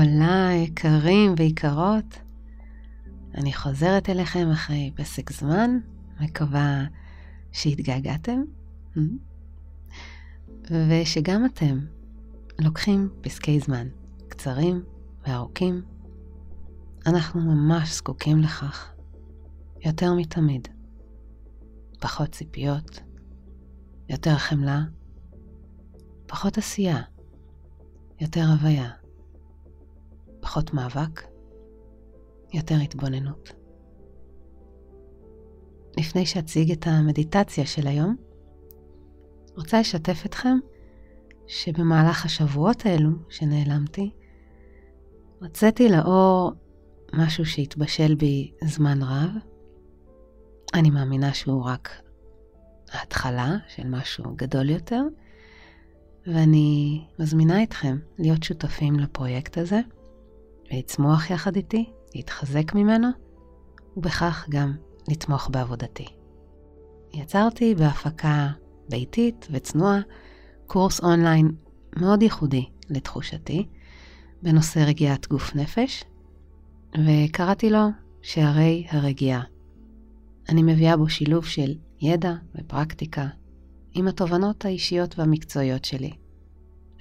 הולה, יקרים ויקרות. אני חוזרת אליכם אחרי פסק זמן, מקווה שהתגעגעתם, ושגם אתם לוקחים פסקי זמן קצרים וארוכים. אנחנו ממש זקוקים לכך, יותר מתמיד. פחות ציפיות, יותר חמלה, פחות עשייה, יותר הוויה. פחות מאבק, יותר התבוננות. לפני שאציג את המדיטציה של היום, רוצה לשתף אתכם שבמהלך השבועות האלו שנעלמתי, הוצאתי לאור משהו שהתבשל בי זמן רב. אני מאמינה שהוא רק ההתחלה של משהו גדול יותר, ואני מזמינה אתכם להיות שותפים לפרויקט הזה. לצמוח יחד איתי, להתחזק ממנו, ובכך גם לתמוך בעבודתי. יצרתי בהפקה ביתית וצנועה קורס אונליין מאוד ייחודי לתחושתי, בנושא רגיעת גוף נפש, וקראתי לו שערי הרגיעה. אני מביאה בו שילוב של ידע ופרקטיקה עם התובנות האישיות והמקצועיות שלי,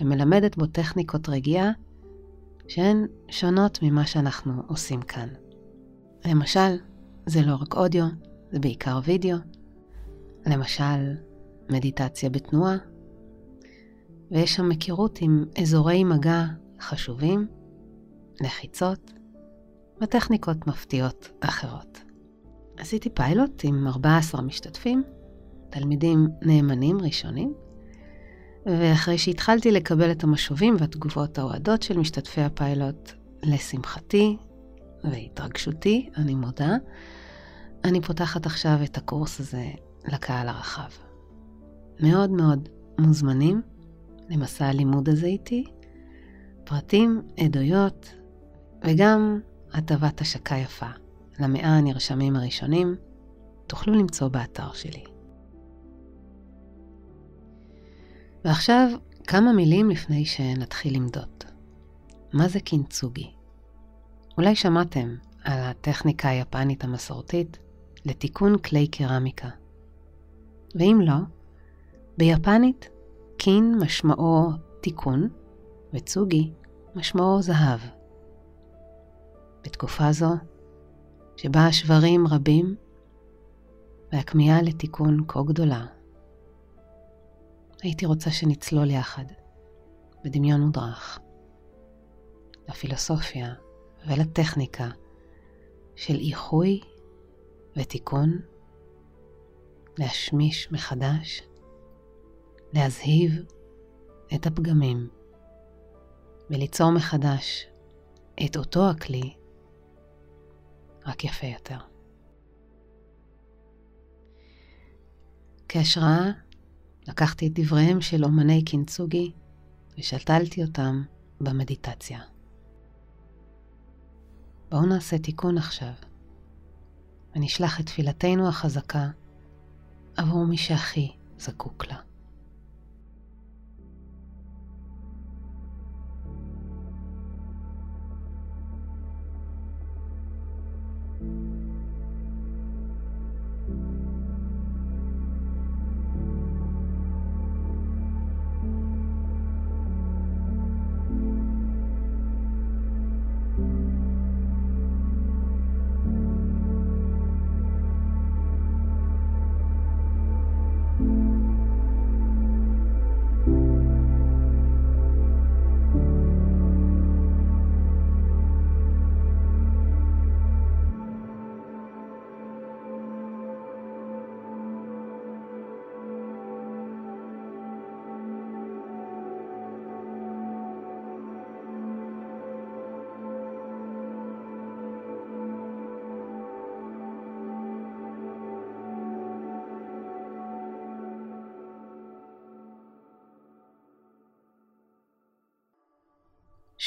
ומלמדת בו טכניקות רגיעה שהן שונות ממה שאנחנו עושים כאן. למשל, זה לא רק אודיו, זה בעיקר וידאו. למשל, מדיטציה בתנועה, ויש שם היכרות עם אזורי מגע חשובים, לחיצות וטכניקות מפתיעות אחרות. עשיתי פיילוט עם 14 משתתפים, תלמידים נאמנים ראשונים, ואחרי שהתחלתי לקבל את המשובים והתגובות האוהדות של משתתפי הפיילוט, לשמחתי והתרגשותי, אני מודה, אני פותחת עכשיו את הקורס הזה לקהל הרחב. מאוד מאוד מוזמנים למסע הלימוד הזה איתי, פרטים, עדויות וגם הטבת השקה יפה למאה הנרשמים הראשונים, תוכלו למצוא באתר שלי. ועכשיו כמה מילים לפני שנתחיל למדוד. מה זה קינצוגי? אולי שמעתם על הטכניקה היפנית המסורתית לתיקון כלי קרמיקה. ואם לא, ביפנית קין משמעו תיקון וצוגי משמעו זהב. בתקופה זו, שבה השברים רבים והכמיהה לתיקון כה גדולה, הייתי רוצה שנצלול יחד, בדמיון מודרך, לפילוסופיה ולטכניקה של איחוי ותיקון, להשמיש מחדש, להזהיב את הפגמים וליצור מחדש את אותו הכלי, רק יפה יותר. כהשראה לקחתי את דבריהם של אומני קינצוגי ושתלתי אותם במדיטציה. בואו נעשה תיקון עכשיו, ונשלח את תפילתנו החזקה עבור מי שהכי זקוק לה.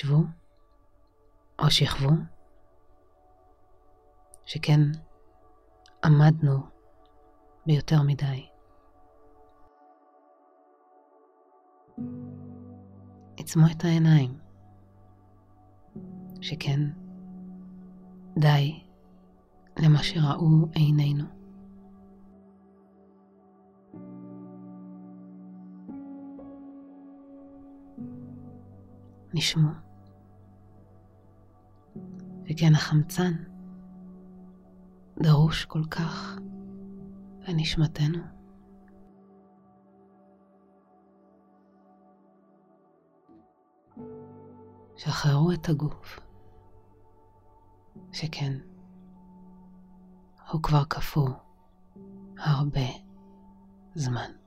שבו או שכבו, שכן עמדנו ביותר מדי. עצמו את העיניים. שכן, די למה שראו עינינו. נשמו, וכן החמצן דרוש כל כך לנשמתנו. שחררו את הגוף, שכן, הוא כבר קפוא הרבה זמן.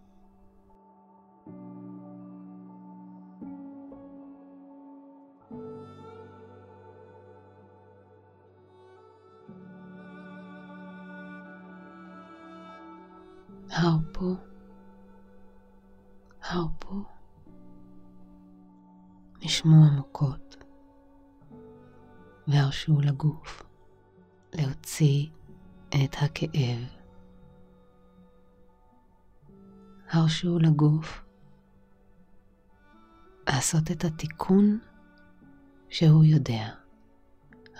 נשמו עמוקות והרשו לגוף להוציא את הכאב. הרשו לגוף לעשות את התיקון שהוא יודע.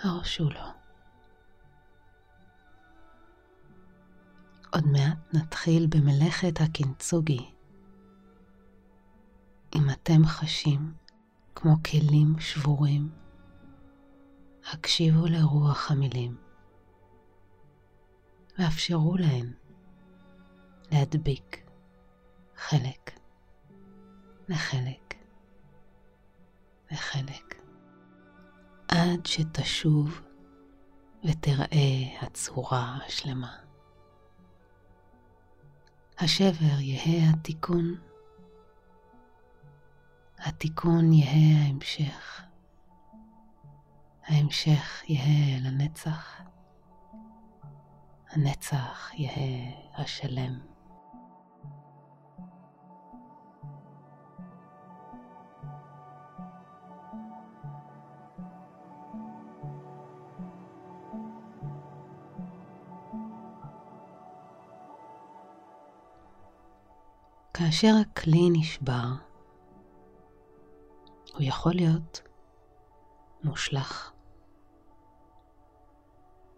הרשו לו. עוד מעט נתחיל במלאכת הקינצוגי. אם אתם חשים כמו כלים שבורים, הקשיבו לרוח המילים. ואפשרו להן להדביק חלק לחלק לחלק. עד שתשוב ותראה הצורה השלמה. השבר יהא התיקון, התיקון יהא ההמשך, ההמשך יהא לנצח, הנצח יהא השלם. כאשר הכלי נשבר, הוא יכול להיות מושלך,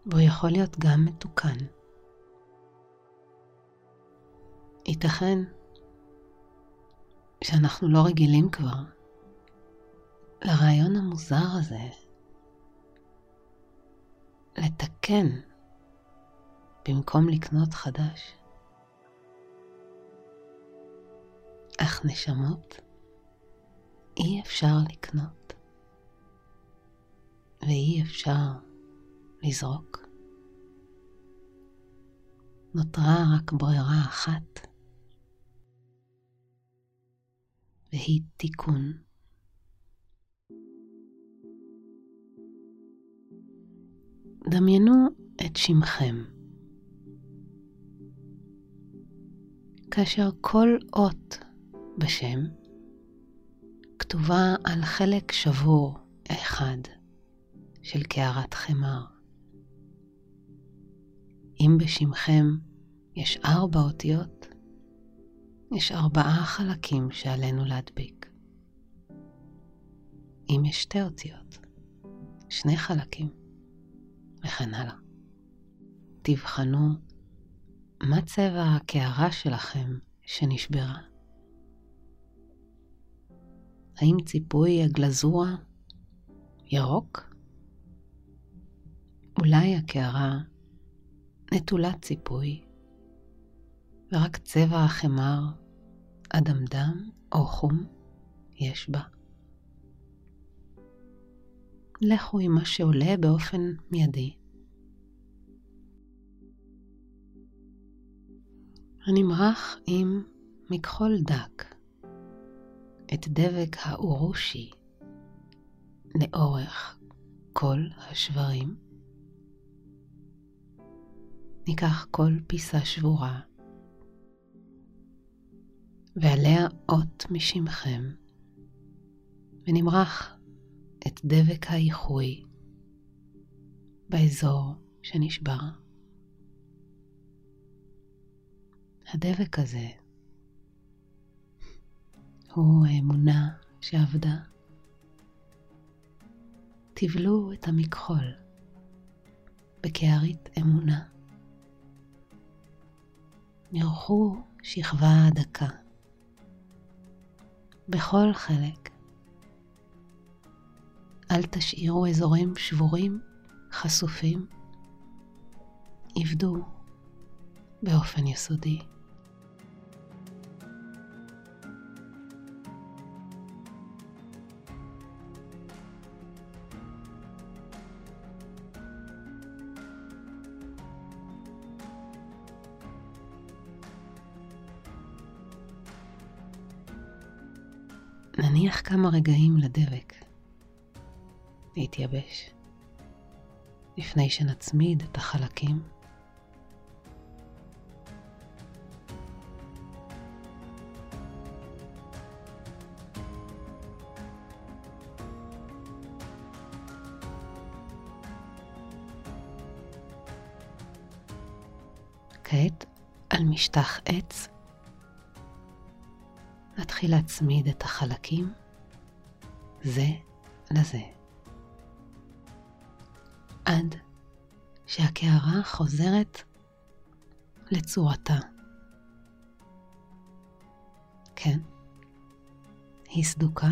והוא יכול להיות גם מתוקן. ייתכן שאנחנו לא רגילים כבר לרעיון המוזר הזה לתקן במקום לקנות חדש. אך נשמות אי אפשר לקנות, ואי אפשר לזרוק. נותרה רק ברירה אחת, והיא תיקון. דמיינו את שמכם. כאשר כל אות בשם כתובה על חלק שבור אחד של קערת חמר. אם בשמכם יש ארבע אותיות, יש ארבעה חלקים שעלינו להדביק. אם יש שתי אותיות, שני חלקים, וכן הלאה. תבחנו מה צבע הקערה שלכם שנשברה. האם ציפוי הגלזורה ירוק? אולי הקערה נטולת ציפוי, ורק צבע החמר אדמדם או חום יש בה. לכו עם מה שעולה באופן מיידי. הנמרח עם מכחול דק. את דבק האורושי לאורך כל השברים. ניקח כל פיסה שבורה ועליה אות משמכם ונמרח את דבק האיחוי באזור שנשבר. הדבק הזה הוא האמונה שעבדה. תבלו את המכחול בקערית אמונה. מרחו שכבה דקה בכל חלק. אל תשאירו אזורים שבורים, חשופים. עבדו באופן יסודי. נניח כמה רגעים לדבק להתייבש, לפני שנצמיד את החלקים. כעת על משטח עץ נתחיל להצמיד את החלקים זה לזה. עד שהקערה חוזרת לצורתה. כן, היא סדוקה,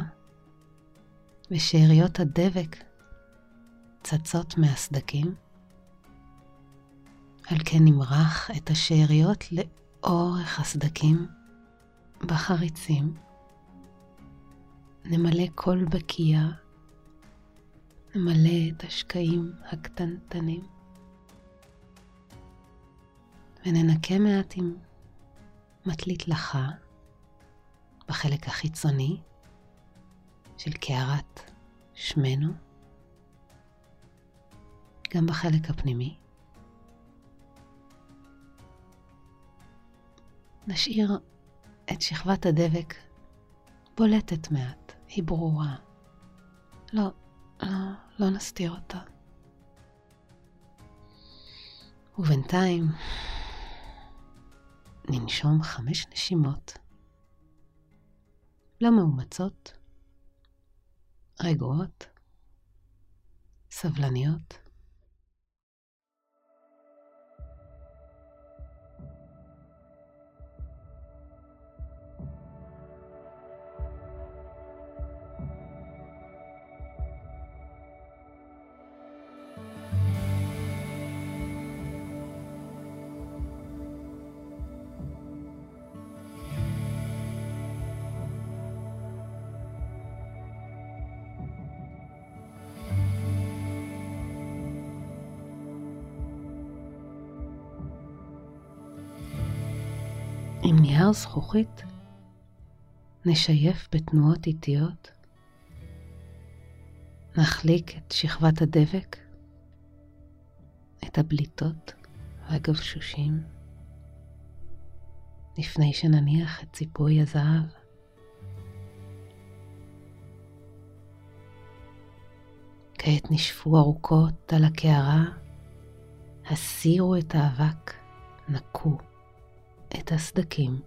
ושאריות הדבק צצות מהסדקים. על כן נמרח את השאריות לאורך הסדקים בחריצים. נמלא כל בקיע, נמלא את השקעים הקטנטנים, וננקה מעט עם מטלית לחה בחלק החיצוני של קערת שמנו, גם בחלק הפנימי. נשאיר את שכבת הדבק בולטת מעט, היא ברורה. לא, לא, לא נסתיר אותה. ובינתיים ננשום חמש נשימות לא מאומצות, רגועות, סבלניות. עם נייר זכוכית נשייף בתנועות איטיות, נחליק את שכבת הדבק, את הבליטות והגבשושים, לפני שנניח את ציפוי הזהב. כעת נשפו ארוכות על הקערה, הסירו את האבק, נקו. את הסדקים,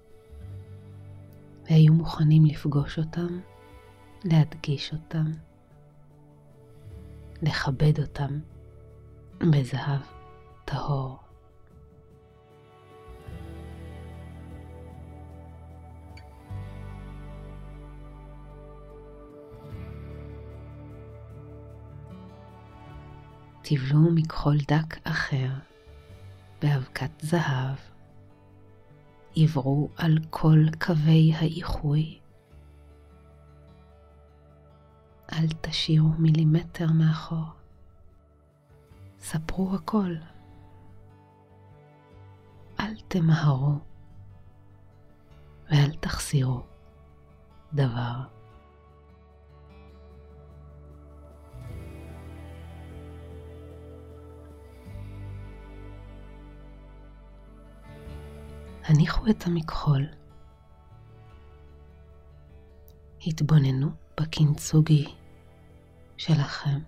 והיו מוכנים לפגוש אותם, להדגיש אותם, לכבד אותם בזהב טהור. תבלו מכחול דק אחר באבקת זהב עברו על כל קווי האיחוי. אל תשאירו מילימטר מאחור. ספרו הכל. אל תמהרו ואל תחסירו דבר. הניחו את המכחול. התבוננו בקינצוגי שלכם.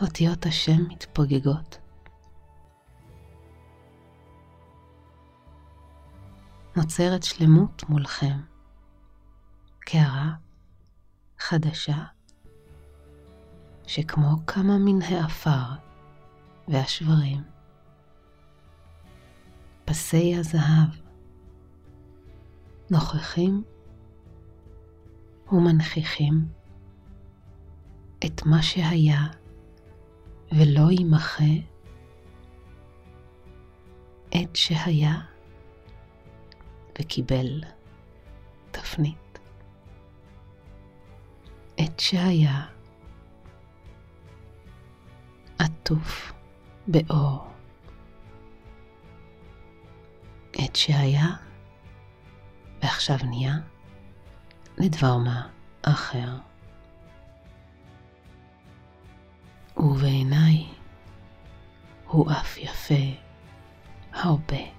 אותיות השם מתפוגגות. נוצרת שלמות מולכם. קערה חדשה, שכמו כמה מן העפר והשברים, פסי הזהב נוכחים ומנכיחים את מה שהיה ולא יימחה, עת שהיה וקיבל תפנית. עת שהיה עטוף באור. עת שהיה ועכשיו נהיה לדבר מה אחר. ובעיניי הוא אף יפה הרבה